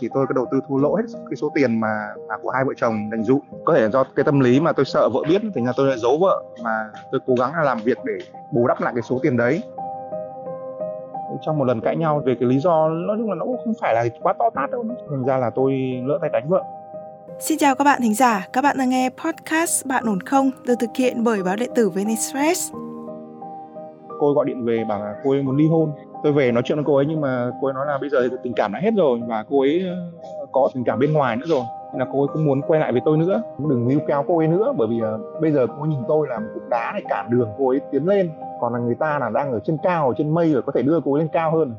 thì tôi có đầu tư thua lỗ hết cái số tiền mà, mà của hai vợ chồng dành dụ có thể do cái tâm lý mà tôi sợ vợ biết thì là tôi lại giấu vợ mà tôi cố gắng là làm việc để bù đắp lại cái số tiền đấy. Trong một lần cãi nhau về cái lý do nói chung là nó cũng không phải là quá to tát đâu. Thành ra là tôi lỡ tay đánh vợ. Xin chào các bạn thính giả, các bạn đang nghe podcast Bạn ổn không được thực hiện bởi báo điện tử Venice Stress. Cô gọi điện về bảo là cô ấy muốn ly hôn. Tôi về nói chuyện với cô ấy nhưng mà cô ấy nói là bây giờ thì tình cảm đã hết rồi và cô ấy ờ, có tình cảm bên ngoài nữa rồi. Nên là cô ấy cũng muốn quay lại với tôi nữa. Đừng níu kéo cô ấy nữa bởi vì uh, bây giờ cô ấy nhìn tôi là một cục đá này cản đường cô ấy tiến lên. Còn là người ta là đang ở trên cao, ở trên mây rồi có thể đưa cô ấy lên cao hơn.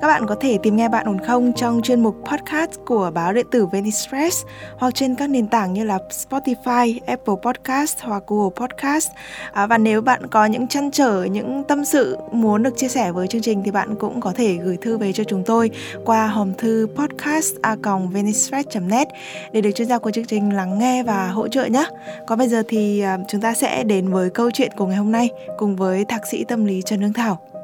Các bạn có thể tìm nghe Bạn ổn không trong chuyên mục podcast của báo điện tử Venice Press hoặc trên các nền tảng như là Spotify, Apple Podcast hoặc Google Podcast. À, và nếu bạn có những chăn trở, những tâm sự muốn được chia sẻ với chương trình thì bạn cũng có thể gửi thư về cho chúng tôi qua hòm thư podcast e net để được chuyên gia của chương trình lắng nghe và hỗ trợ nhé. Còn bây giờ thì à, chúng ta sẽ đến với câu chuyện của ngày hôm nay cùng với thạc sĩ tâm lý Trần Hương Thảo.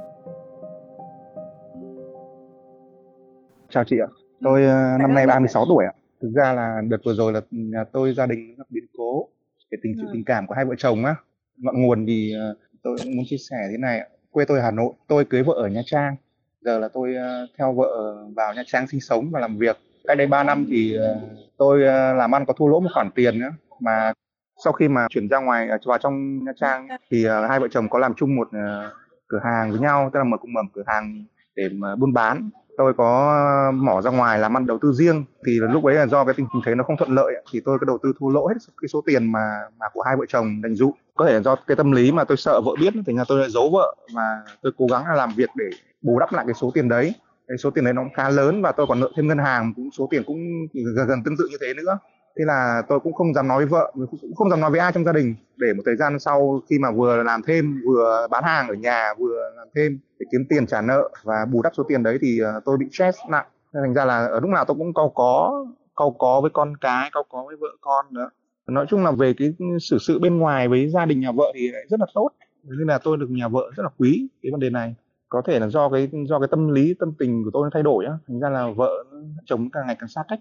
Chào chị ạ. Tôi uh, năm nay 36 tuổi ạ. Thực ra là đợt vừa rồi là nhà tôi gia đình gặp biến cố về tình sự tình cảm của hai vợ chồng á. Ngọn nguồn thì uh, tôi cũng muốn chia sẻ thế này ạ. Quê tôi Hà Nội, tôi cưới vợ ở Nha Trang. Giờ là tôi uh, theo vợ vào Nha Trang sinh sống và làm việc. Cách đây 3 năm thì uh, tôi làm ăn có thua lỗ một khoản tiền nữa mà sau khi mà chuyển ra ngoài vào trong Nha Trang thì hai vợ chồng có làm chung một cửa hàng với nhau, tức là mở cùng mở cửa hàng để mà buôn bán tôi có ờ, mỏ ra ngoài làm ăn đầu tư riêng, thì lúc ấy là do cái tình hình thế nó không thuận lợi thì tôi có đầu tư thua lỗ hết cái số tiền mà mà của hai vợ chồng dành dụ. Có thể là do cái tâm lý mà tôi sợ vợ biết thì nhà tôi lại giấu vợ và tôi cố gắng là làm việc để bù đắp lại cái số tiền đấy. Cái số tiền đấy nó cũng khá lớn và tôi còn nợ thêm ngân hàng, cũng số tiền cũng gần gần tương tự như thế nữa thế là tôi cũng không dám nói với vợ cũng không dám nói với ai trong gia đình. Để một thời gian sau khi mà vừa làm thêm, vừa bán hàng ở nhà, vừa làm thêm để kiếm tiền trả nợ và bù đắp số tiền đấy thì ờ, tôi bị stress nặng. Nên thành ra là ở lúc nào tôi cũng cau có cau có với con cái, cau có với vợ con nữa nói chung là về cái xử sự bên ngoài với gia đình nhà vợ thì rất là tốt. Nên là tôi được nhà vợ rất là quý cái vấn đề này. Có thể là do cái do cái tâm lý, tâm tình của tôi nó thay đổi á. Thành ra là vợ chồng càng ngày càng xa cách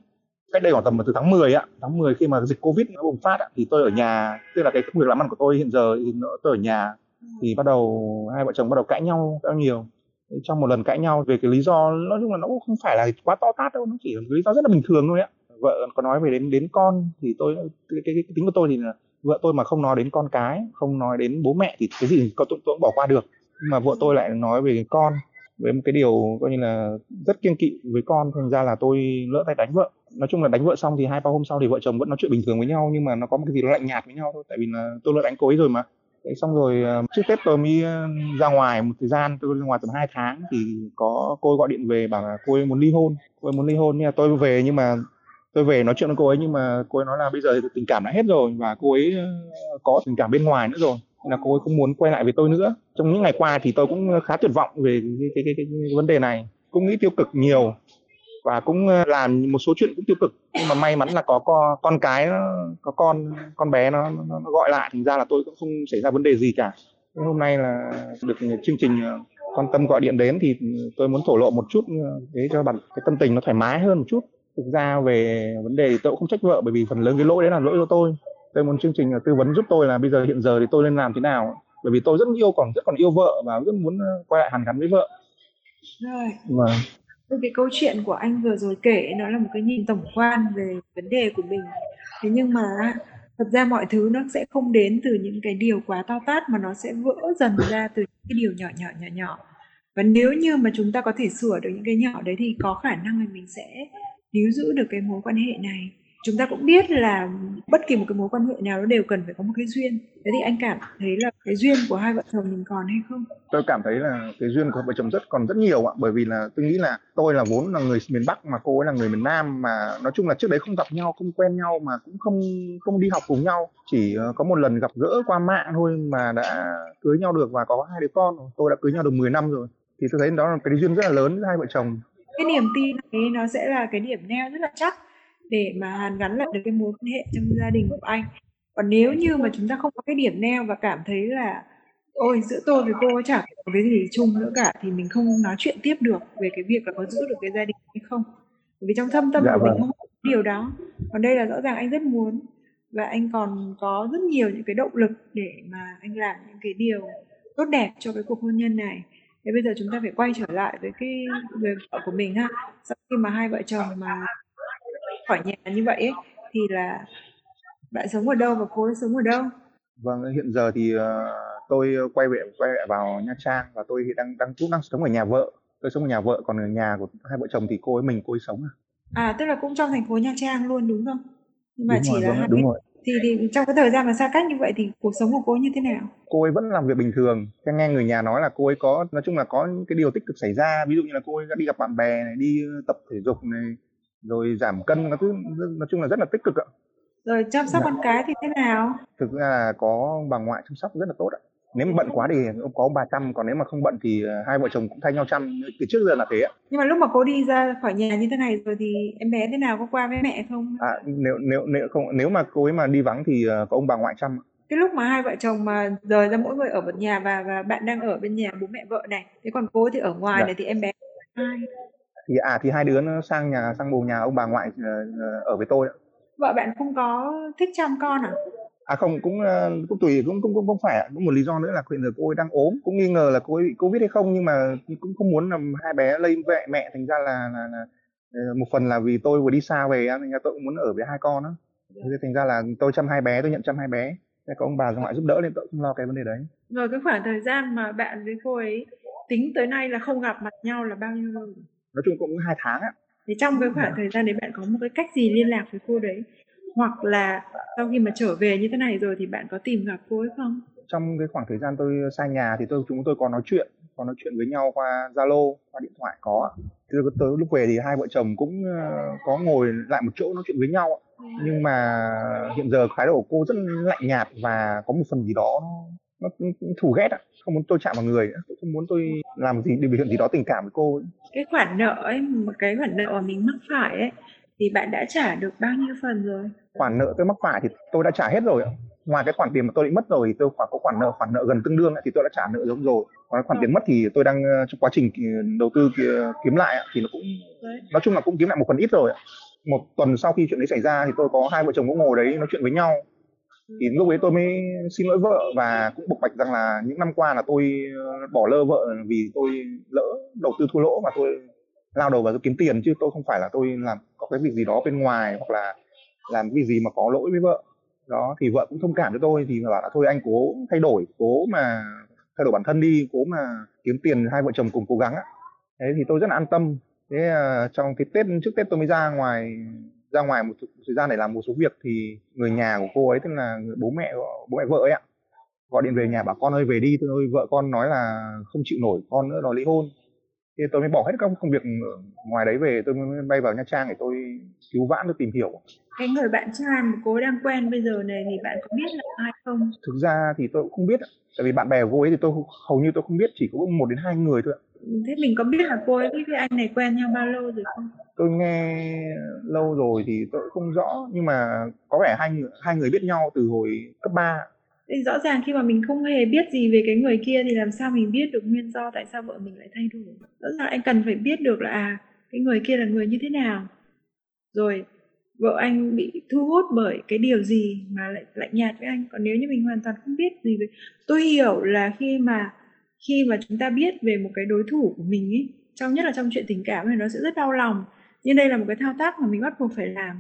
cách đây khoảng tầm từ tháng 10 ạ tháng 10 khi mà dịch covid nó bùng phát ạ, thì tôi ở nhà tức là cái công việc làm ăn của tôi hiện giờ thì tôi ở nhà. Thì bắt đầu hai vợ chồng bắt đầu cãi nhau rất nhiều. Trong một lần cãi nhau về cái lý do nói chung là nó cũng không phải là quá to tát đâu nó chỉ là lý do rất là bình thường thôi ạ vợ có nói về đến đến con thì tôi cái, cái, cái tính của tôi thì là vợ tôi mà không nói đến con cái không nói đến bố mẹ thì cái gì tôi, tôi cũng bỏ qua được. Nhưng mà vợ tôi lại nói về con với một cái điều coi như là rất kiêng kỵ với con. Thành ra là tôi lỡ tay đánh vợ. Nói chung là đánh vợ xong thì hai ba hôm sau thì vợ chồng vẫn nói chuyện bình thường với nhau nhưng mà nó có một cái gì đó lạnh nhạt với nhau thôi tại vì là tôi lỡ đánh cô ấy rồi mà. Đấy, xong rồi ờ, trước tết tôi mới ờ, ra ngoài một thời gian tôi ra ngoài tầm 2 tháng thì có cô ấy gọi điện về bảo là cô ấy muốn ly hôn cô ấy muốn ly hôn. Nhưng mà tôi về nhưng mà tôi về nói chuyện với cô ấy nhưng mà cô ấy nói là bây giờ thì tình cảm đã hết rồi và cô ấy ờ, có tình cảm bên ngoài nữa rồi là cô ấy không muốn quay lại với tôi nữa. Trong những ngày qua thì tôi cũng khá tuyệt vọng về cái, cái, cái, cái, cái vấn đề này. Cũng nghĩ tiêu cực nhiều và cũng ờ, làm một số chuyện cũng tiêu cực. Nhưng mà may mắn là có con, con cái nó, có con con bé nó, nó, nó gọi lại thành ra là tôi cũng không xảy ra vấn đề gì cả. Nhưng hôm nay là được chương trình ờ, quan tâm gọi điện đến thì tôi muốn thổ lộ một chút ờ, để cho bạn cái tâm tình nó thoải mái hơn một chút. Thực ra về vấn đề thì tôi cũng không trách vợ bởi vì phần lớn cái lỗi đấy là lỗi của tôi tôi muốn chương trình tư vấn giúp tôi là bây giờ hiện giờ thì tôi nên làm thế nào? Bởi vì tôi rất yêu còn rất còn yêu vợ và rất muốn quay lại hàn gắn với vợ. Rồi. Và vâng cái câu chuyện của anh vừa rồi kể nó là một cái nhìn tổng quan về vấn đề của mình. Thế nhưng mà thật ra mọi thứ nó sẽ không đến từ những cái điều quá to tát mà nó sẽ vỡ dần ra từ những cái điều nhỏ nhỏ nhỏ nhỏ. Và nếu như mà chúng ta có thể sửa được những cái nhỏ đấy thì có khả năng là mình sẽ níu giữ được cái mối quan hệ này chúng ta cũng biết là bất kỳ một cái mối quan hệ nào nó đều cần phải có một cái duyên. Thế thì anh cảm thấy là cái duyên của hai vợ chồng mình còn hay không? Tôi cảm thấy là cái duyên của vợ chồng rất còn rất nhiều ạ. Bởi vì là tôi nghĩ là tôi là vốn là người miền bắc mà cô ấy là người miền nam mà nói chung là trước đấy không gặp nhau không quen nhau mà cũng không không đi học cùng nhau. Chỉ ờ, có một lần gặp gỡ qua mạng thôi mà đã cưới nhau được và có hai đứa con tôi đã cưới nhau được 10 năm rồi. Thì tôi thấy đó là cái duyên rất là lớn với hai vợ chồng. Cái niềm tin ấy nó sẽ là cái điểm neo rất là chắc để mà hàn gắn lại được cái mối quan hệ trong gia đình của anh. Còn nếu như mà chúng ta không có cái điểm neo và cảm thấy là ôi giữa tôi với cô chẳng có cái gì chung nữa cả thì mình không nói chuyện tiếp được về cái việc là có giữ được cái gia đình hay không. Vì trong thâm tâm dạ, của vâng. mình không có điều đó. Còn đây là rõ ràng anh rất muốn và anh còn có rất nhiều những cái động lực để mà anh làm những cái điều tốt đẹp cho cái cuộc hôn nhân này. Thế bây giờ chúng ta phải quay trở lại với cái người vợ của mình ha. Sau khi mà hai vợ chồng mà khỏi nhà như vậy ấy, thì là bạn sống ở đâu và cô ấy sống ở đâu? Vâng hiện giờ thì uh, tôi quay về quay lại vào nha trang và tôi hiện đang đang cũng đang sống ở nhà vợ. Tôi sống ở nhà vợ còn ở nhà của hai vợ chồng thì cô ấy mình cô ấy sống à. À tức là cũng trong thành phố nha trang luôn đúng không? Nhưng mà đúng chỉ rồi, là vâng, hai đúng rồi. thì, thì trong cái thời gian mà xa cách như vậy thì cuộc sống của cô như thế nào? Cô ấy vẫn làm việc bình thường. Theo nghe người nhà nói là cô ấy có nói chung là có những cái điều tích cực xảy ra. Ví dụ như là cô ấy đã đi gặp bạn bè này đi tập thể dục này rồi giảm cân nó thứ nói chung là rất là tích cực ạ. Rồi chăm sóc dạ. con cái thì thế nào? Thực ra là có bà ngoại chăm sóc rất là tốt ạ. Nếu mà bận quá thì ông có bà chăm còn nếu mà không bận thì ờ, hai vợ chồng cũng thay nhau chăm. Từ trước giờ là thế ạ. Nhưng mà lúc mà cô đi ra khỏi nhà như thế này rồi thì em bé thế nào? Có qua với mẹ không? À nếu nếu nếu không nếu mà cô ấy mà đi vắng thì ờ, có ông bà ngoại chăm cái lúc mà hai vợ chồng mà rời ra mỗi người ở một nhà và và bạn đang ở bên nhà bố mẹ vợ này thế còn cô thì ở ngoài dạ. này thì em bé thì à thì hai đứa nó sang nhà sang bồ nhà ông bà ngoại ờ, ở với tôi ạ. Vợ bạn không có thích chăm con à? À không cũng ờ, cũng tùy cũng cũng cũng không phải cũng một lý do nữa là hiện giờ cô ấy đang ốm. Cũng nghi ngờ là cô ấy bị covid hay không nhưng mà cũng không muốn làm hai bé lây vệ mẹ. Thành ra là, là, là ờ, một phần là vì tôi vừa đi xa về nên tôi cũng muốn ở với hai con đó thế thành ra là tôi chăm hai bé tôi nhận chăm hai bé. Thế có ông bà ngoại giúp đỡ nên tôi không lo cái vấn đề đấy. Rồi cái khoảng thời gian mà bạn với cô ấy tính tới nay là không gặp mặt nhau là bao nhiêu lâu nói chung cũng hai tháng ạ thì trong cái khoảng dạ. thời gian đấy bạn có một cái cách gì liên lạc với cô đấy? Hoặc là sau khi mà trở về như thế này rồi thì bạn có tìm gặp cô ấy không? Trong cái khoảng thời gian tôi xa nhà thì tôi chúng tôi có nói chuyện có nói chuyện với nhau qua zalo qua điện thoại có từ tới lúc về thì hai vợ chồng cũng ờ, có ngồi lại một chỗ nói chuyện với nhau nhưng mà hiện giờ thái độ của cô rất lạnh nhạt và có một phần gì đó nó, thù ghét ạ. Không muốn tôi chạm vào người tôi không muốn tôi làm gì biểu hiện gì đó tình cảm với cô ấy. cái khoản nợ ấy một cái khoản nợ mà mình mắc phải ấy thì bạn đã trả được bao nhiêu phần rồi? Khoản nợ tôi mắc phải thì tôi đã trả hết rồi ngoài cái khoản tiền mà tôi bị mất rồi thì tôi khoảng có khoản nợ khoản nợ gần tương đương thì tôi đã trả nợ giống rồi. Còn khoản tiền mất thì tôi đang ờ, trong quá trình đầu tư kiếm lại thì nó cũng nói chung là cũng kiếm lại một phần ít rồi một tuần sau khi chuyện đấy xảy ra thì tôi có hai vợ chồng cũng ngồi đấy nói chuyện với nhau thì lúc ấy tôi mới xin lỗi vợ và cũng bộc bạch rằng là những năm qua là tôi ờ, bỏ lơ vợ vì tôi lỡ đầu tư thua lỗ và tôi lao đầu vào tôi kiếm tiền chứ tôi không phải là tôi làm có cái việc gì đó bên ngoài hoặc là làm cái gì mà có lỗi với vợ. Đó thì vợ cũng thông cảm cho tôi thì bảo là thôi anh cố thay đổi cố mà thay đổi bản thân đi cố mà kiếm tiền hai vợ chồng cùng cố gắng á thế thì tôi rất là an tâm. Thế uh, trong cái tết trước tết tôi mới ra ngoài ra ngoài một thời gian để làm một số việc thì người nhà của cô ấy tức là bố mẹ bố mẹ vợ ấy ạ gọi điện về nhà bảo con ơi về đi tôi vợ con nói là không chịu nổi con nữa đòi ly hôn. Thì tôi mới bỏ hết các công việc ngoài đấy về tôi mới bay vào nha trang để tôi cứu vãn tôi tìm hiểu. Cái người bạn trai mà cô đang quen bây giờ này thì bạn có biết là ai không? Thực ra thì tôi cũng không biết tại vì bạn bè của cô ấy thì tôi hầu như tôi không biết chỉ có một đến hai người thôi thế mình có biết là cô ấy với cái anh này quen nhau bao lâu rồi không tôi nghe lâu rồi thì tôi không rõ, nhưng mà có vẻ hai người hai người biết nhau từ hồi cấp 3 thì rõ ràng khi mà mình không hề biết gì về cái người kia thì làm sao mình biết được nguyên do tại sao vợ mình lại thay đổi? Rõ ràng anh cần phải biết được là à cái người kia là người như thế nào. Rồi, vợ anh bị thu hút bởi cái điều gì mà lại lạnh nhạt với anh? Còn nếu như mình hoàn toàn không biết gì về, tôi hiểu là khi mà khi mà chúng ta biết về một cái đối thủ của mình ấy, trong, nhất là trong chuyện tình cảm thì nó sẽ rất đau lòng nhưng đây là một cái thao tác mà mình bắt buộc phải làm.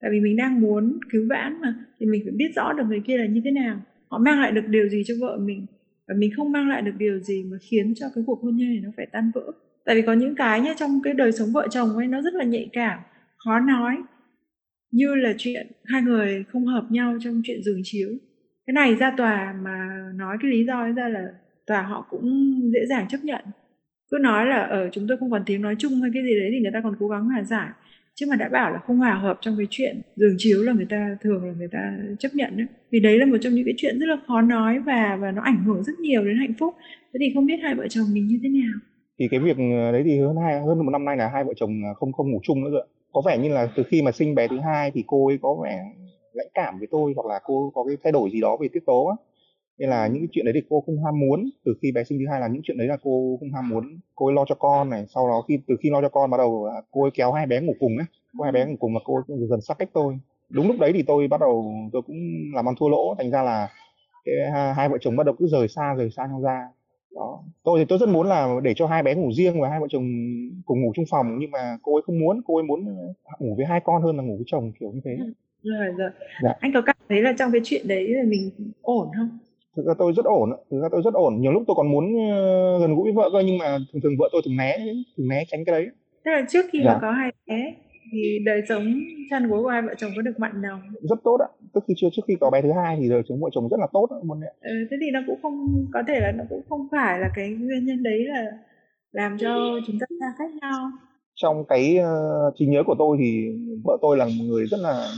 Tại vì mình đang muốn cứu vãn mà, thì mình phải biết rõ được người kia là như thế nào. Họ mang lại được điều gì cho vợ mình, và mình không mang lại được điều gì mà khiến cho cái cuộc hôn nhân này nó phải tan vỡ. Tại vì có những cái nhá, trong cái đời sống vợ chồng ấy, nó rất là nhạy cảm, khó nói, như là chuyện hai người không hợp nhau trong chuyện giường chiếu. Cái này ra tòa mà nói cái lý do ấy ra là tòa họ cũng dễ dàng chấp nhận cứ nói là ở chúng tôi không còn tiếng nói chung hay cái gì đấy thì người ta còn cố gắng hòa giải. Chứ mà đã bảo là không hòa hợp trong cái chuyện giường chiếu là người ta thường là người ta chấp nhận đấy. Vì đấy là một trong những cái chuyện rất là khó nói và và nó ảnh hưởng rất nhiều đến hạnh phúc. Thế thì không biết hai vợ chồng mình như thế nào? Thì cái việc ờ, đấy thì hơn hai, hơn một năm nay là hai vợ chồng ờ, không không ngủ chung nữa rồi có vẻ như là từ khi mà sinh bé thứ hai thì cô ấy có vẻ lãnh cảm với tôi hoặc là cô có cái thay đổi gì đó về tiết tố á nên là những cái chuyện đấy thì cô không ham muốn. Từ khi bé sinh thứ hai là những chuyện đấy là cô không ham muốn. Cô ấy lo cho con này sau đó khi từ khi lo cho con bắt đầu cô ấy kéo hai bé ngủ cùng ấy. Cô hai bé ngủ cùng là cô ấy dần sát cách tôi. Đúng lúc đấy thì tôi bắt đầu tôi cũng làm ăn thua lỗ. Thành ra là cái, hai vợ chồng bắt đầu cứ rời xa rời xa nhau ra. Đó. Tôi thì tôi rất muốn là để cho hai bé ngủ riêng và hai vợ chồng cùng ngủ chung phòng. Nhưng mà cô ấy không muốn. Cô ấy muốn ngủ với hai con hơn là ngủ với chồng kiểu như thế. Ừ, rồi rồi. Dạ. anh có cảm thấy là trong cái chuyện đấy là mình ổn không thực ra tôi rất ổn thực ra tôi rất ổn. Nhiều lúc tôi còn muốn uh, gần gũi với vợ cơ nhưng mà thường thường vợ tôi thường né thường né tránh cái đấy. Tức là trước khi dạ. mà có hai bé thì đời sống chăn gối của hai vợ chồng có được mặn nồng? Rất tốt ạ. Trước khi chưa trước khi có bé thứ hai thì đời sống vợ chồng rất là tốt luôn đấy ừ, thế thì nó cũng không có thể là nó cũng không phải là cái nguyên nhân đấy là làm cho chúng ta xa cách nhau. Trong cái uh, trí nhớ của tôi thì vợ tôi là một người rất là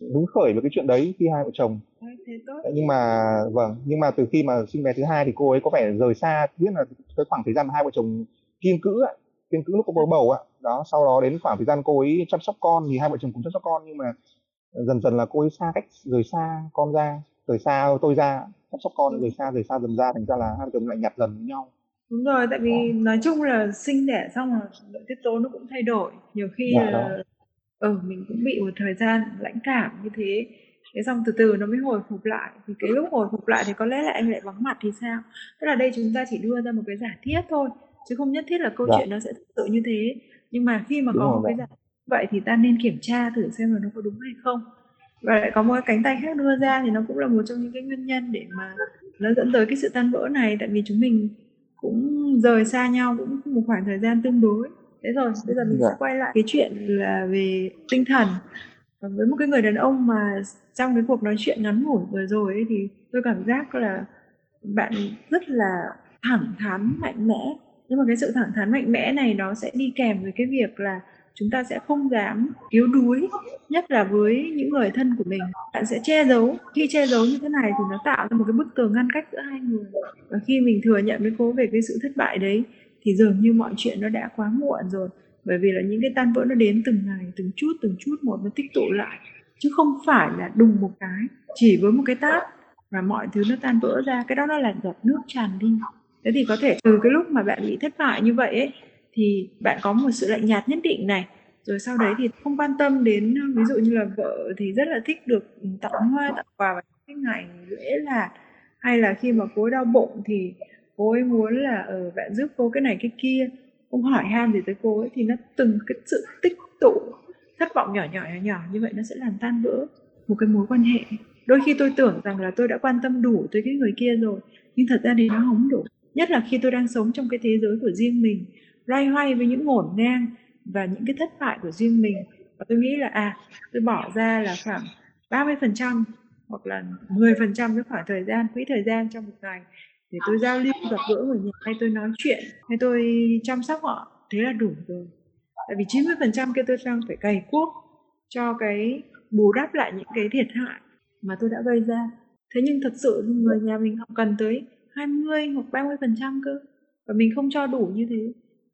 hứng khởi với cái chuyện đấy khi hai vợ chồng. Thế tốt. nhưng mà vâng nhưng mà từ khi mà sinh bé thứ hai thì cô ấy có vẻ rời xa biết là cái khoảng thời gian mà hai vợ chồng kiên cữ ạ kiên cữ lúc có bầu bầu ạ. Đó sau đó đến khoảng thời gian cô ấy chăm sóc con thì hai vợ chồng cùng chăm sóc con nhưng mà dần dần là cô ấy xa cách rời xa con ra rời xa tôi ra chăm sóc con rời xa rời xa dần ra thành ra là hai vợ chồng lại nhặt dần với nhau. Đúng rồi tại vì đó. nói chung là sinh đẻ xong rồi nội tiết tố nó cũng thay đổi. Nhiều khi dạ, là ừ mình cũng bị một thời gian lãnh cảm như thế. Thế xong từ từ nó mới hồi phục lại. Thì cái lúc hồi phục lại thì có lẽ là anh lại vắng mặt thì sao? Tức là đây chúng ta chỉ đưa ra một cái giả thiết thôi chứ không nhất thiết là câu dạ. chuyện nó sẽ thực sự như thế. Nhưng mà khi mà đúng có một cái giả vậy thì ta nên kiểm tra thử xem là nó có đúng hay không. Và lại có một cái cánh tay khác đưa ra thì nó cũng là một trong những cái nguyên nhân để mà nó dẫn tới cái sự tan vỡ này. Tại vì chúng mình cũng rời xa nhau cũng một khoảng thời gian tương đối thế rồi bây giờ mình dạ. sẽ quay lại cái chuyện là về tinh thần. Và với một cái người đàn ông mà trong cái cuộc nói chuyện ngắn ngủi vừa rồi ấy, thì tôi cảm giác là bạn rất là thẳng thắn mạnh mẽ. Nhưng mà cái sự thẳng thắn mạnh mẽ này nó sẽ đi kèm với cái việc là chúng ta sẽ không dám yếu đuối nhất là với những người thân của mình. Bạn sẽ che giấu khi che giấu như thế này thì nó tạo ra một cái bức tường ngăn cách giữa hai người. Và khi mình thừa nhận với cô về cái sự thất bại đấy thì dường như mọi chuyện nó đã quá muộn rồi. Bởi vì là những cái tan vỡ nó đến từng ngày, từng chút từng chút một nó tích tụ lại. Chứ không phải là đùng một cái, chỉ với một cái tát và mọi thứ nó tan vỡ ra. Cái đó nó là giọt nước tràn đi. Thế thì có thể từ cái lúc mà bạn bị thất bại như vậy ấy, thì bạn có một sự lạnh nhạt nhất định này. Rồi sau đấy thì không quan tâm đến ờ, ví dụ như là vợ thì rất là thích được ừ, tặng hoa, tặng quà vào cái ngày lễ là, hay là khi mà cô đau bụng thì cô ấy muốn là ở ừ, bạn giúp cô cái này cái kia. Không hỏi han gì tới cô ấy thì nó từng cái sự tích tụ thất vọng nhỏ nhỏ nhỏ nhỏ như vậy nó sẽ làm tan vỡ một cái mối quan hệ. Đôi khi tôi tưởng rằng là tôi đã quan tâm đủ tới cái người kia rồi nhưng thật ra thì nó không đủ. Nhất là khi tôi đang sống trong cái thế giới của riêng mình loay hoay với những ngổn ngang và những cái thất bại của riêng mình. Và tôi nghĩ là à tôi bỏ ra là khoảng 30% hoặc là 10% cái khoảng thời gian quỹ thời gian trong một ngày để tôi giao lưu gặp gỡ người nhà hay tôi nói chuyện hay tôi chăm sóc họ thế là đủ rồi tại vì 90% kia tôi đang phải cày cuốc cho cái bù đắp lại những cái thiệt hại mà tôi đã gây ra thế nhưng thật sự người nhà mình họ cần tới 20 hoặc 30 phần trăm cơ và mình không cho đủ như thế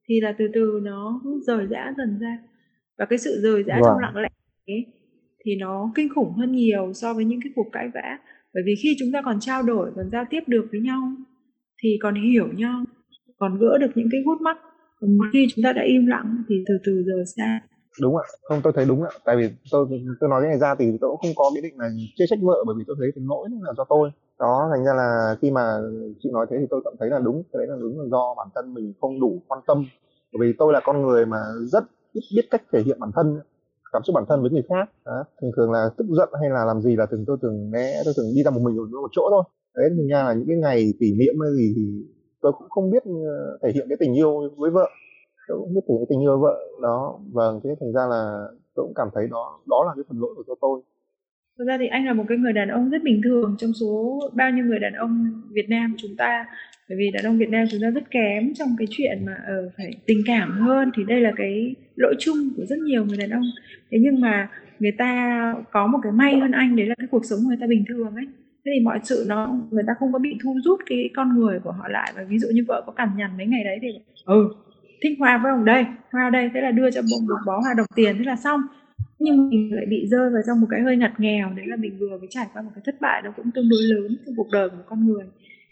thì là từ từ nó rời rã dần ra và cái sự rời rã wow. trong vâng. lặng lẽ ấy, thì nó kinh khủng hơn nhiều so với những cái cuộc cãi vã bởi vì khi chúng ta còn trao đổi, còn giao tiếp được với nhau, thì còn hiểu nhau, còn gỡ được những cái gút mắt còn khi chúng ta đã im lặng thì từ từ giờ xa. Đúng ạ. Không, tôi thấy đúng ạ. Tại vì tôi tôi nói cái này ra thì tôi cũng không có ý định là chê trách vợ bởi vì tôi thấy cái lỗi là do tôi. Đó, thành ra là khi mà chị nói thế thì tôi cảm thấy là đúng. Cái đấy là đúng là do bản thân mình không đủ quan tâm. Bởi vì tôi là con người mà rất ít biết cách thể hiện bản thân cảm xúc bản thân với người khác, đó. thường thường là tức giận hay là làm gì là thường tôi thường né, tôi thường đi ra một mình ở một chỗ thôi. Đấy, thành ra là những cái ngày kỷ niệm hay gì thì tôi cũng không biết ờ, thể hiện cái tình yêu với vợ. Tôi cũng biết thể hiện tình yêu với vợ, đó. Vâng thế thành ra là tôi cũng cảm thấy đó đó là cái phần lỗi của tôi. Thực ra thì anh là một cái người đàn ông rất bình thường. Trong số bao nhiêu người đàn ông Việt Nam chúng ta bởi vì đàn ông Việt Nam chúng ta rất kém trong cái chuyện mà ở uh, phải tình cảm hơn thì đây là cái lỗi chung của rất nhiều người đàn ông. Thế nhưng mà người ta có một cái may hơn anh đấy là cái cuộc sống người ta bình thường ấy. Thế thì mọi sự nó người ta không có bị thu rút cái con người của họ lại. Và ví dụ như vợ có cằn nhằn mấy ngày đấy thì ừ thích hoa với ông đây hoa đây thế là đưa cho bông một bó hoa đồng tiền thế là xong. Nhưng mình lại bị rơi vào trong một cái hơi ngặt nghèo đấy là mình vừa mới trải qua một cái thất bại nó cũng tương đối lớn trong cuộc đời của một con người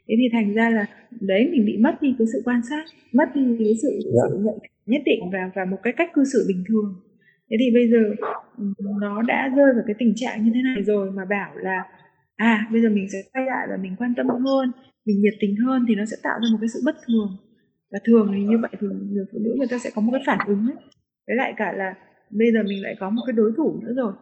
thế thì thành ra là đấy mình bị mất đi cái sự quan sát mất đi cái sự, yeah. Dạ. sự nhận nhất định và và một cái cách cư xử bình thường thế thì bây giờ nó đã rơi vào cái tình trạng như thế này rồi mà bảo là à bây giờ mình sẽ quay lại và mình quan tâm hơn mình nhiệt tình hơn thì nó sẽ tạo ra một cái sự bất thường và thường thì như vậy thì người phụ nữ người ta sẽ có một cái phản ứng ấy. với lại cả là bây giờ mình lại có một cái đối thủ nữa rồi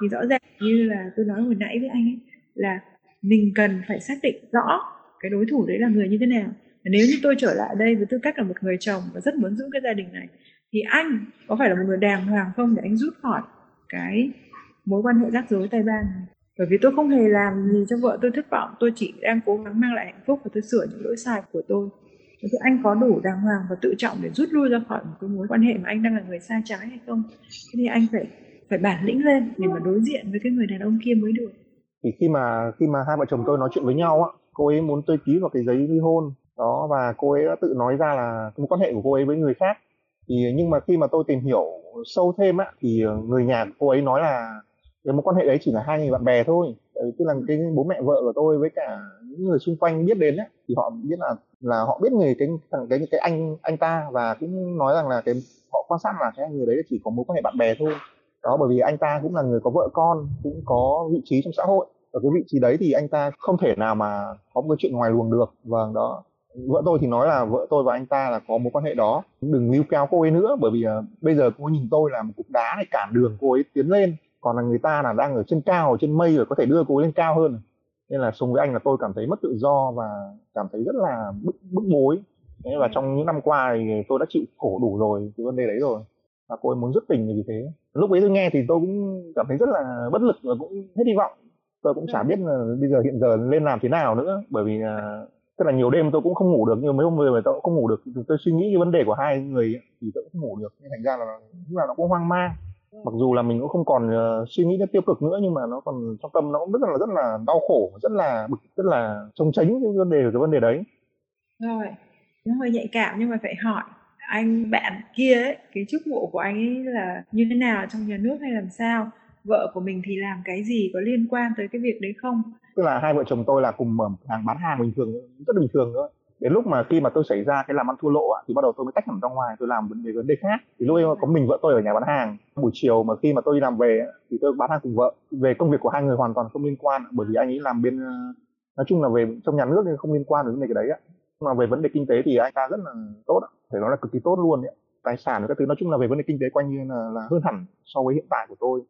thì rõ ràng như là tôi nói hồi nãy với anh ấy là mình cần phải xác định rõ cái đối thủ đấy là người như thế nào. Và nếu như tôi trở lại đây với tư cách là một người chồng và rất muốn giữ cái gia đình này, thì anh có phải là một người đàng hoàng không để anh rút khỏi cái mối quan hệ rắc rối tay ban này? Bởi vì tôi không hề làm gì cho vợ tôi thất vọng, tôi chỉ đang cố gắng mang lại hạnh phúc và tôi sửa những lỗi sai của tôi. Thì anh có đủ đàng hoàng và tự trọng để rút lui ra khỏi một cái mối quan hệ mà anh đang là người sai trái hay không? Thế thì anh phải phải bản lĩnh lên để mà đối diện với cái người đàn ông kia mới được. Thì khi mà khi mà hai vợ chồng tôi nói chuyện với nhau á cô ấy muốn tôi ký vào cái giấy ly hôn. Đó và cô ấy đã tự nói ra là mối quan hệ của cô ấy với người khác. Thì nhưng mà khi mà tôi tìm hiểu sâu thêm á thì ờ, người nhà của cô ấy nói là cái mối quan hệ đấy chỉ là hai người bạn bè thôi. Tức là cái bố mẹ vợ của tôi với cả những người xung quanh biết đến ấy, thì họ biết là là họ biết người cái thằng cái cái anh anh ta và cũng nói rằng là cái họ quan sát là cái người đấy chỉ có mối quan hệ bạn bè thôi. Đó bởi vì anh ta cũng là người có vợ con cũng có vị trí trong xã hội ở cái vị trí đấy thì anh ta không thể nào mà có một cái chuyện ngoài luồng được. Vâng đó. Vợ tôi thì nói là vợ tôi và anh ta là có mối quan hệ đó. Đừng níu kéo cô ấy nữa bởi vì uh, bây giờ cô ấy nhìn tôi là một cục đá để cản đường cô ấy tiến lên. Còn là người ta là đang ở trên cao ở trên mây rồi có thể đưa cô ấy lên cao hơn. Nên là sống với anh là tôi cảm thấy mất tự do và cảm thấy rất là bức bức bối. Thế và trong những năm qua thì tôi đã chịu khổ đủ rồi cái vấn đề đấy rồi. Và cô ấy muốn dứt tình vì thế. Lúc ấy tôi nghe thì tôi cũng cảm thấy rất là bất lực và cũng hết hy vọng tôi cũng chả biết là bây giờ hiện giờ lên làm thế nào nữa bởi vì là tức là nhiều đêm tôi cũng không ngủ được nhưng mấy hôm vừa rồi tôi cũng không ngủ được tôi suy nghĩ cái vấn đề của hai người thì tôi cũng không ngủ được. Nên thành ra là lúc nào nó cũng hoang mang mặc dù là mình cũng không còn uh, suy nghĩ nó tiêu cực nữa nhưng mà nó còn trong tâm nó cũng rất là rất là đau khổ rất là bực rất là trông tránh cái vấn đề cái vấn đề đấy. Rồi nó hơi nhạy cảm nhưng mà phải hỏi anh bạn kia ấy cái chức vụ của anh ấy là như thế nào trong nhà nước hay làm sao vợ của mình thì làm cái gì có liên quan tới cái việc đấy không? Tức là hai vợ chồng tôi là cùng mở hàng bán hàng bình thường rất bình thường nữa đến lúc mà khi mà tôi xảy ra cái làm ăn thua lỗ thì bắt đầu tôi mới tách hẳn ra ngoài tôi làm vấn đề vấn đề khác. Thì lúc ấy có mình vợ tôi ở nhà bán hàng. Buổi chiều mà khi mà tôi đi làm về thì tôi bán hàng cùng vợ. Về công việc của hai người hoàn toàn không liên quan bởi vì anh ấy làm bên nói chung là về trong nhà nước nên không liên quan đến vấn đề cái đấy mà về vấn đề kinh tế thì anh ta rất là tốt phải nói là cực kỳ tốt luôn đấy tài sản các thứ nói chung là về vấn đề kinh tế quanh như là, là hơn hẳn so với hiện tại của tôi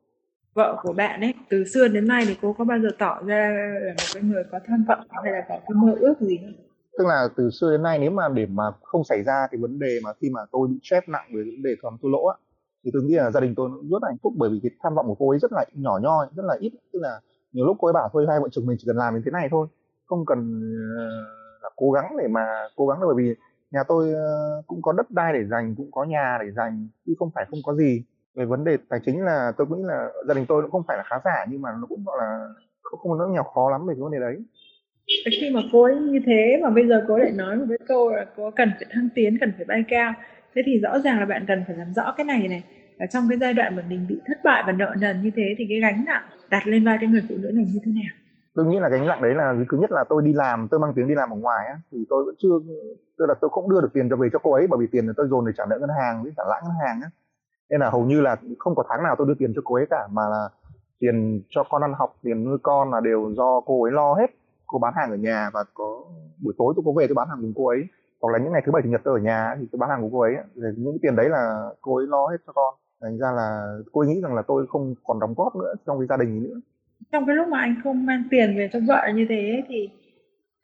vợ của bạn ấy, từ xưa đến nay thì cô có bao giờ tỏ ra là một cái người có tham vọng hay là có cái mơ ước gì không? Tức là từ xưa đến nay nếu mà để mà không xảy ra cái vấn đề mà khi mà tôi bị stress nặng về vấn đề còn thua lỗ á, thì tôi nghĩ là gia đình tôi rất là hạnh phúc bởi vì cái tham vọng của cô ấy rất là nhỏ nhoi, rất là ít. Tức là nhiều lúc cô ấy bảo thôi, hai vợ chồng mình chỉ cần làm như thế này thôi, không cần ờ, là cố gắng để mà cố gắng bởi vì nhà tôi ờ, cũng có đất đai để dành, cũng có nhà để dành, chứ không phải không có gì về vấn đề tài chính là tôi nghĩ là gia đình tôi cũng không phải là khá giả nhưng mà nó cũng gọi là không không nó nghèo khó lắm về cái vấn đề đấy. Khi mà cô ấy như thế mà bây giờ cô lại nói cái câu là cô cần phải thăng tiến cần phải bay cao. Thế thì rõ ràng là bạn cần phải làm rõ cái này này. Và trong cái giai đoạn mà mình bị thất bại và nợ nần như thế thì cái gánh nặng đặt lên vai cái người phụ nữ này như thế nào? Tôi nghĩ là gánh nặng đấy là thứ nhất là tôi đi làm tôi mang tiếng đi làm ở ngoài á thì tôi vẫn chưa tức là tôi không đưa được tiền cho về cho cô ấy bởi vì tiền là tôi dồn để trả nợ ngân hàng với trả lãi ngân hàng á nên là hầu như là không có tháng nào tôi đưa tiền cho cô ấy cả, mà là tiền cho con ăn học, tiền nuôi con là đều do cô ấy lo hết. Cô bán hàng ở nhà và có, buổi tối tôi có về tôi bán hàng cùng cô ấy. Hoặc là những ngày thứ bảy, chủ nhật tôi ở nhà thì tôi bán hàng của cô ấy. Thì những cái tiền đấy là cô ấy lo hết cho con. Thành ra là cô ấy nghĩ rằng là tôi không còn đóng góp nữa trong cái gia đình nữa. Trong cái lúc mà anh không mang tiền về cho vợ như thế thì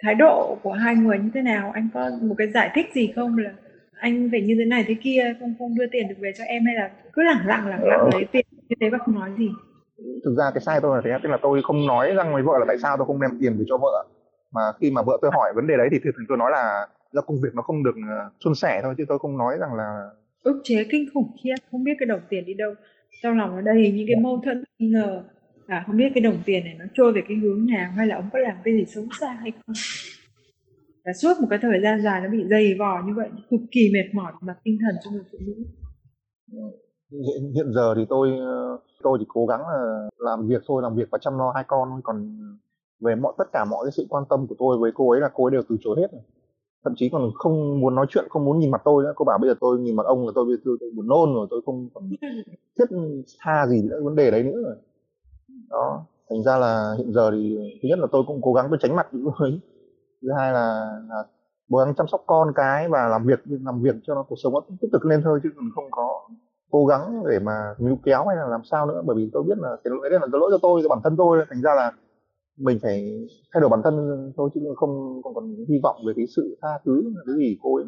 thái độ của hai người như thế nào? Anh có một cái giải thích gì không? Là anh phải như thế này thế kia không không đưa tiền được về cho em hay là cứ lẳng lặng lẳng lặng lấy tiền như thế và không nói gì? Thực ra cái sai tôi là thế tức là tôi không nói rằng với vợ là tại sao tôi không đem tiền về cho vợ mà khi mà vợ tôi hỏi vấn đề đấy thì thường tôi nói là do công việc nó không được ờ, suôn sẻ thôi chứ tôi không nói rằng là ức chế kinh khủng khiếp không biết cái đồng tiền đi đâu. Trong lòng nó đầy những cái mâu thuẫn nghi ngờ. À không biết cái đồng tiền này nó trôi về cái hướng nào hay là ông có làm cái gì xấu xa hay không và suốt một cái thời gian dài nó bị dày vò như vậy cực kỳ mệt mỏi mặt tinh thần cho người phụ nữ. Hiện, hiện giờ thì tôi tôi chỉ cố gắng là làm việc thôi làm việc và chăm lo hai con thôi. Còn về mọi tất cả mọi cái sự quan tâm của tôi với cô ấy là cô ấy đều từ chối hết thậm chí còn không muốn nói chuyện không muốn nhìn mặt tôi nữa. Cô bảo bây giờ tôi nhìn mặt ông là tôi tôi, tôi buồn nôn rồi tôi không còn thiết tha gì nữa vấn đề đấy nữa rồi. Đó thành ra là hiện giờ thì thứ nhất là tôi cũng cố gắng tôi tránh mặt với thứ hai là, là cố gắng chăm sóc con cái và làm việc làm việc cho nó cuộc sống nó tiếp tục lên thôi chứ còn không có cố gắng để mà níu kéo hay là làm sao nữa. Bởi vì tôi biết là cái lỗi đấy là cái lỗi cho tôi cho bản thân tôi. Thành ra là mình phải thay đổi bản thân thôi chứ không còn còn hy vọng về cái sự tha thứ cái gì cô ấy.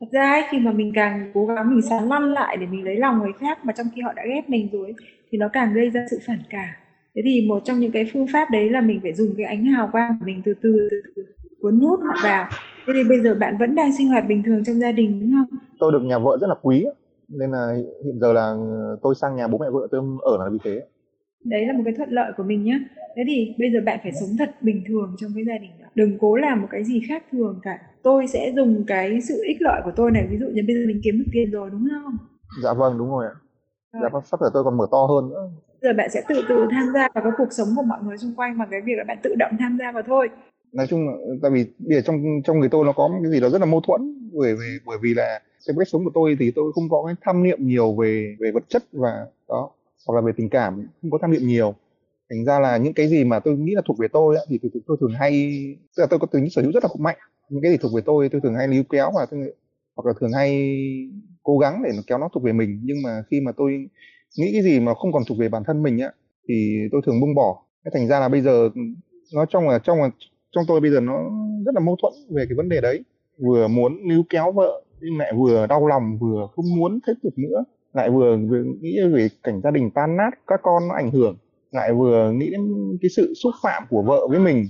Thật ra ấy, khi mà mình càng cố gắng mình sán lăn lại để mình lấy lòng người khác mà trong khi họ đã ghét mình rồi thì nó càng gây ra sự phản cảm. Thế thì một trong những cái phương pháp đấy là mình phải dùng cái ánh hào quang của mình từ từ, từ, từ cuốn hút họ vào. Thế thì bây giờ bạn vẫn đang sinh hoạt bình thường trong gia đình đúng không? Tôi được nhà vợ rất là quý nên là hiện giờ là tôi sang nhà bố mẹ vợ tôi ở là vì thế đấy là một cái thuận lợi của mình nhé thế thì bây giờ bạn phải sống thật bình thường trong cái gia đình đó đừng cố làm một cái gì khác thường cả. Tôi sẽ dùng cái sự ích lợi của tôi này ví dụ như bây giờ mình kiếm được tiền rồi đúng không? Dạ vâng đúng rồi ạ. Dạ vâng sắp tới tôi còn mở to hơn nữa. Giờ bạn sẽ tự tự tham gia vào cái cuộc sống của mọi người xung quanh bằng cái việc là bạn tự động tham gia vào thôi nói chung là ừ, tại vì bây giờ trong trong người tôi nó có cái gì đó rất là mâu thuẫn bởi vì bởi vì là cái cách sống của tôi thì tôi không có cái tham niệm nhiều về về vật chất và đó hoặc là về tình cảm không có tham niệm nhiều. Thành ra là những cái gì mà tôi nghĩ là thuộc về tôi thì tôi, tôi thường hay tức là tôi có tính sở hữu rất là mạnh những cái gì thuộc về tôi tôi thường hay níu kéo và tôi, hoặc là thường hay cố gắng để nó kéo nó thuộc về mình. Nhưng mà khi mà tôi nghĩ cái gì mà không còn thuộc về bản thân mình á thì tôi thường buông bỏ. Thành ra là bây giờ nó trong là trong là trong tôi bây giờ nó rất là mâu thuẫn về cái vấn đề đấy. Vừa muốn níu kéo vợ nhưng mẹ vừa đau lòng vừa không muốn tiếp tục nữa. Lại vừa, vừa nghĩ về cảnh gia đình tan nát các con nó ảnh hưởng. Lại vừa nghĩ đến cái sự xúc phạm của vợ với mình.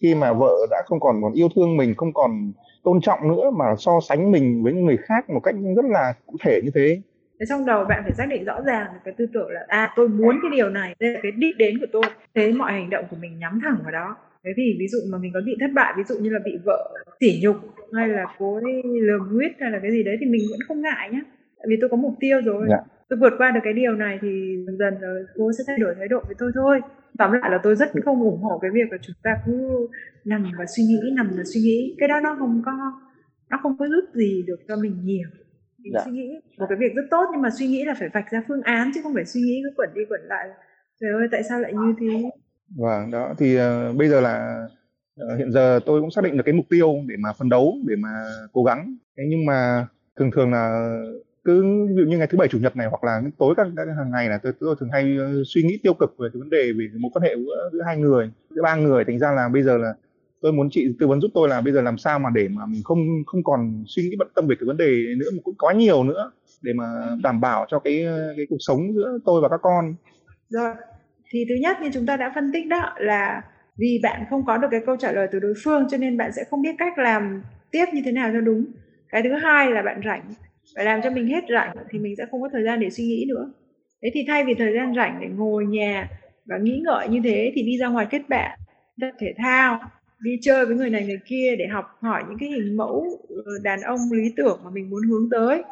Khi mà vợ đã không còn còn yêu thương mình không còn tôn trọng nữa mà so sánh mình với người khác một cách rất là cụ thể như thế. Thế trong đầu bạn phải xác định rõ ràng cái tư tưởng là à tôi muốn cái điều này, đây là cái đích đến của tôi. Thế mọi hành động của mình nhắm thẳng vào đó. Thế thì ví dụ mà mình có bị thất bại, ví dụ như là bị vợ sỉ nhục hay là cố lừa huyết hay là cái gì đấy thì mình vẫn không ngại nhá. Tại vì tôi có mục tiêu rồi. Dạ. Tôi vượt qua được cái điều này thì dần dần rồi cô sẽ thay đổi thái độ với tôi thôi. Tóm lại là tôi rất không ủng hộ cái việc là chúng ta cứ nằm và suy nghĩ, nằm và suy nghĩ. Cái đó nó không có nó không có giúp gì được cho mình nhiều mình dạ. suy nghĩ một cái việc rất tốt nhưng mà suy nghĩ là phải vạch ra phương án chứ không phải suy nghĩ cứ quẩn đi quẩn lại trời ơi tại sao lại như thế vâng đó thì uh, bây giờ là uh, hiện giờ tôi cũng xác định được cái mục tiêu để mà phấn đấu để mà cố gắng. Thế nhưng mà thường thường là cứ ví dụ như ngày thứ bảy chủ nhật này hoặc là tối các, các hàng ngày là tôi, tôi thường hay ờ, suy nghĩ tiêu cực về cái vấn đề về mối quan hệ giữa, giữa hai người giữa ba người. Thành ra là bây giờ là tôi muốn chị tư vấn giúp tôi là bây giờ làm sao mà để mà mình không không còn suy nghĩ bận tâm về cái vấn đề nữa mà cũng quá nhiều nữa để mà đảm bảo cho cái cái cuộc sống giữa tôi và các con. Dạ, thì thứ nhất như chúng ta đã phân tích đó là vì bạn không có được cái câu trả lời từ đối phương cho nên bạn sẽ không biết cách làm tiếp như thế nào cho đúng. Cái thứ hai là bạn rảnh phải làm cho mình hết rảnh thì mình sẽ không có thời gian để suy nghĩ nữa. Thế thì thay vì thời gian rảnh để ngồi nhà và nghĩ ngợi như thế thì đi ra ngoài kết bạn, tập thể thao, đi chơi với người này người kia để học hỏi những cái hình mẫu ờ, đàn ông lý tưởng mà mình muốn hướng tới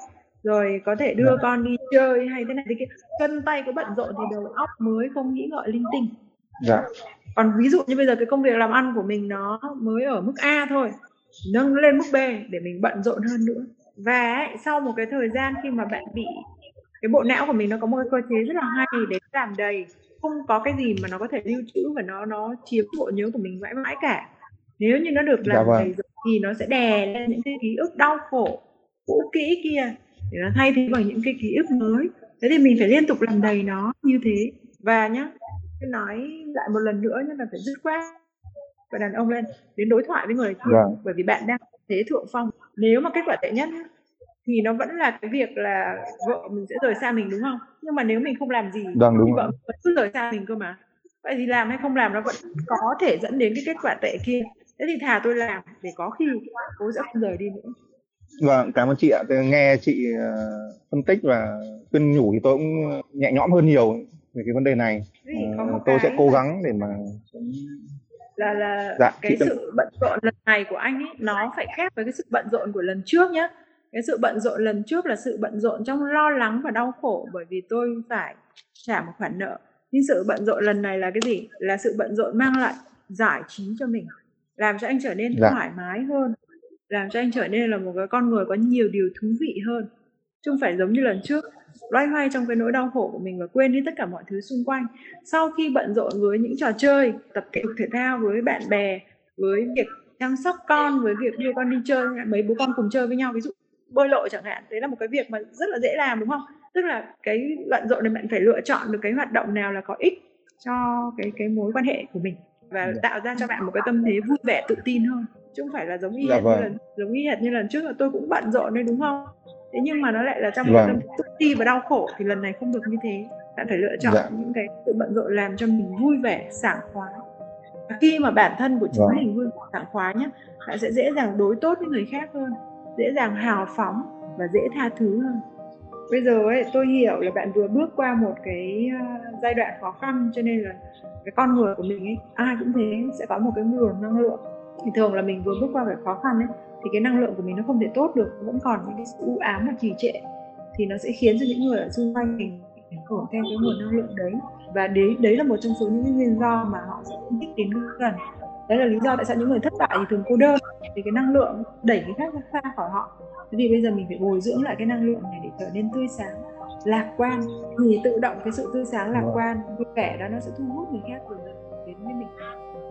rồi có thể đưa dạ. con đi chơi hay thế này thế kia chân tay có bận rộn thì đầu óc mới không nghĩ ngợi linh tinh dạ. còn ví dụ như bây giờ cái công việc làm ăn của mình nó mới ở mức A thôi nâng lên mức B để mình bận rộn hơn nữa và ấy, sau một cái thời gian khi mà bạn bị cái bộ não của mình nó có một cái cơ chế rất là hay để làm đầy không có cái gì mà nó có thể lưu trữ và nó nó chiếm bộ nhớ của mình mãi mãi cả nếu như nó được dạ làm dạ vâng. thì nó sẽ đè lên những cái ký ức đau khổ cũ kỹ kia để nó thay thế bằng những cái ký ức mới. Thế thì mình phải liên tục làm đầy nó như thế. Và nhá tôi nói lại một lần nữa nhá là phải dứt khoát. Và đàn ông lên đến đối thoại với người kia vâng. bởi vì bạn đang thế thượng phong. Nếu mà kết quả tệ nhất thì nó vẫn là cái việc là vợ mình sẽ rời xa mình đúng không? Nhưng mà nếu mình không làm gì vâng, đúng thì vợ vẫn cứ rời xa mình cơ mà. Vậy thì làm hay không làm nó vẫn có thể dẫn đến cái kết quả tệ kia. Thế thì thà tôi làm để có khi cô sẽ không rời đi nữa vâng cảm ơn chị ạ. Tôi nghe chị uh, phân tích và khuyên nhủ thì tôi cũng nhẹ nhõm hơn nhiều về cái vấn đề này. Uh, tôi sẽ cố gắng để mà là là dạ, cái sự đừng... bận rộn lần này của anh ấy nó phải khác với cái sự bận rộn của lần trước nhé cái sự bận rộn lần trước là sự bận rộn trong lo lắng và đau khổ bởi vì tôi phải trả một khoản nợ. Nhưng sự bận rộn lần này là cái gì? Là sự bận rộn mang lại giải trí cho mình làm cho anh trở nên dạ. thoải mái hơn làm cho anh trở nên là một cái con người có nhiều điều thú vị hơn chứ không phải giống như lần trước loay hoay trong cái nỗi đau khổ của mình và quên đi tất cả mọi thứ xung quanh sau khi bận rộn với những trò chơi tập thể dục thể thao với bạn bè với việc chăm sóc con với việc đưa con đi chơi mấy bố con cùng chơi với nhau ví dụ bơi lội chẳng hạn đấy là một cái việc mà rất là dễ làm đúng không tức là cái bận rộn này bạn phải lựa chọn được cái hoạt động nào là có ích cho cái cái mối quan hệ của mình và. Dạ. tạo ra cho bạn một cái tâm thế vui vẻ tự tin hơn chứ không phải là giống y dạ hệt vâng. như lần giống y hệt như lần trước là tôi cũng bận rộn đấy đúng không thế nhưng mà nó lại là trong vâng. cái tự ti và đau khổ thì lần này không được như thế bạn phải lựa chọn dạ. những cái sự bận rộn làm cho mình vui vẻ sảng khoái và khi mà bản thân của chính vâng. mình vui vẻ sảng khoái nhé bạn sẽ dễ dàng đối tốt với người khác hơn dễ dàng hào phóng và dễ tha thứ hơn bây giờ ấy tôi hiểu là bạn vừa bước qua một cái uh, giai đoạn khó khăn cho nên là cái con người của mình ấy ai cũng thế sẽ có một cái nguồn năng lượng thì thường là mình vừa bước qua cái khó khăn ấy thì cái năng lượng của mình nó không thể tốt được vẫn còn những cái sự u ám và trì trệ thì nó sẽ khiến cho những người ở xung quanh mình hưởng theo cái nguồn năng lượng đấy. Và đấy đấy là một trong số những nguyên do mà họ sẽ không thích đến gần. Đấy là lý do tại sao những người thất bại thì thường cô đơn vì cái năng lượng đẩy cái khác ra xa khỏi họ. Thì bây giờ mình phải bồi dưỡng lại cái năng lượng này để trở nên tươi sáng lạc quan. Thì tự động cái sự tươi sáng lạc vâng. quan vui vẻ đó nó sẽ thu hút người khác rồi đến với mình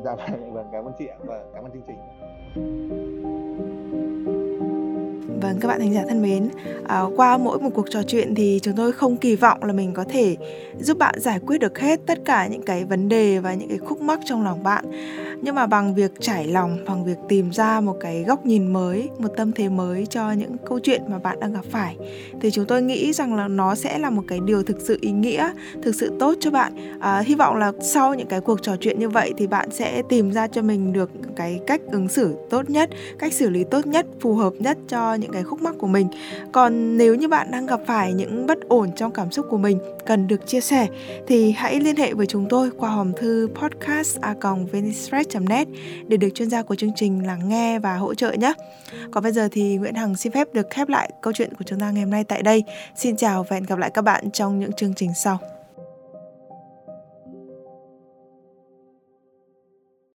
dạ vâng, vâng cảm ơn chị ạ và cảm ơn chương trình. Vâng các bạn thính giả thân mến, à, qua mỗi một cuộc trò chuyện thì chúng tôi không kỳ vọng là mình có thể giúp bạn giải quyết được hết tất cả những cái vấn đề và những cái khúc mắc trong lòng bạn. Nhưng mà bằng việc trải lòng bằng việc tìm ra một cái góc nhìn mới một tâm thế mới cho những câu chuyện mà bạn đang gặp phải thì chúng tôi nghĩ rằng là nó sẽ là một cái điều thực sự ý nghĩa thực sự tốt cho bạn. À, hy vọng là sau những cái cuộc trò chuyện như vậy thì bạn sẽ tìm ra cho mình được cái cách ứng xử tốt nhất cách xử lý tốt nhất phù hợp nhất cho cho những cái khúc mắc của mình còn nếu như bạn đang gặp phải những bất ổn trong cảm xúc của mình, cần được chia sẻ, thì hãy liên hệ với chúng tôi qua hòm thư podcast a net để được chuyên gia của chương trình lắng nghe và hỗ trợ nhé. Còn bây giờ thì Nguyễn Hằng xin phép được khép lại câu chuyện của chúng ta ngày hôm nay tại đây. Xin chào và hẹn gặp lại các bạn trong những chương trình sau.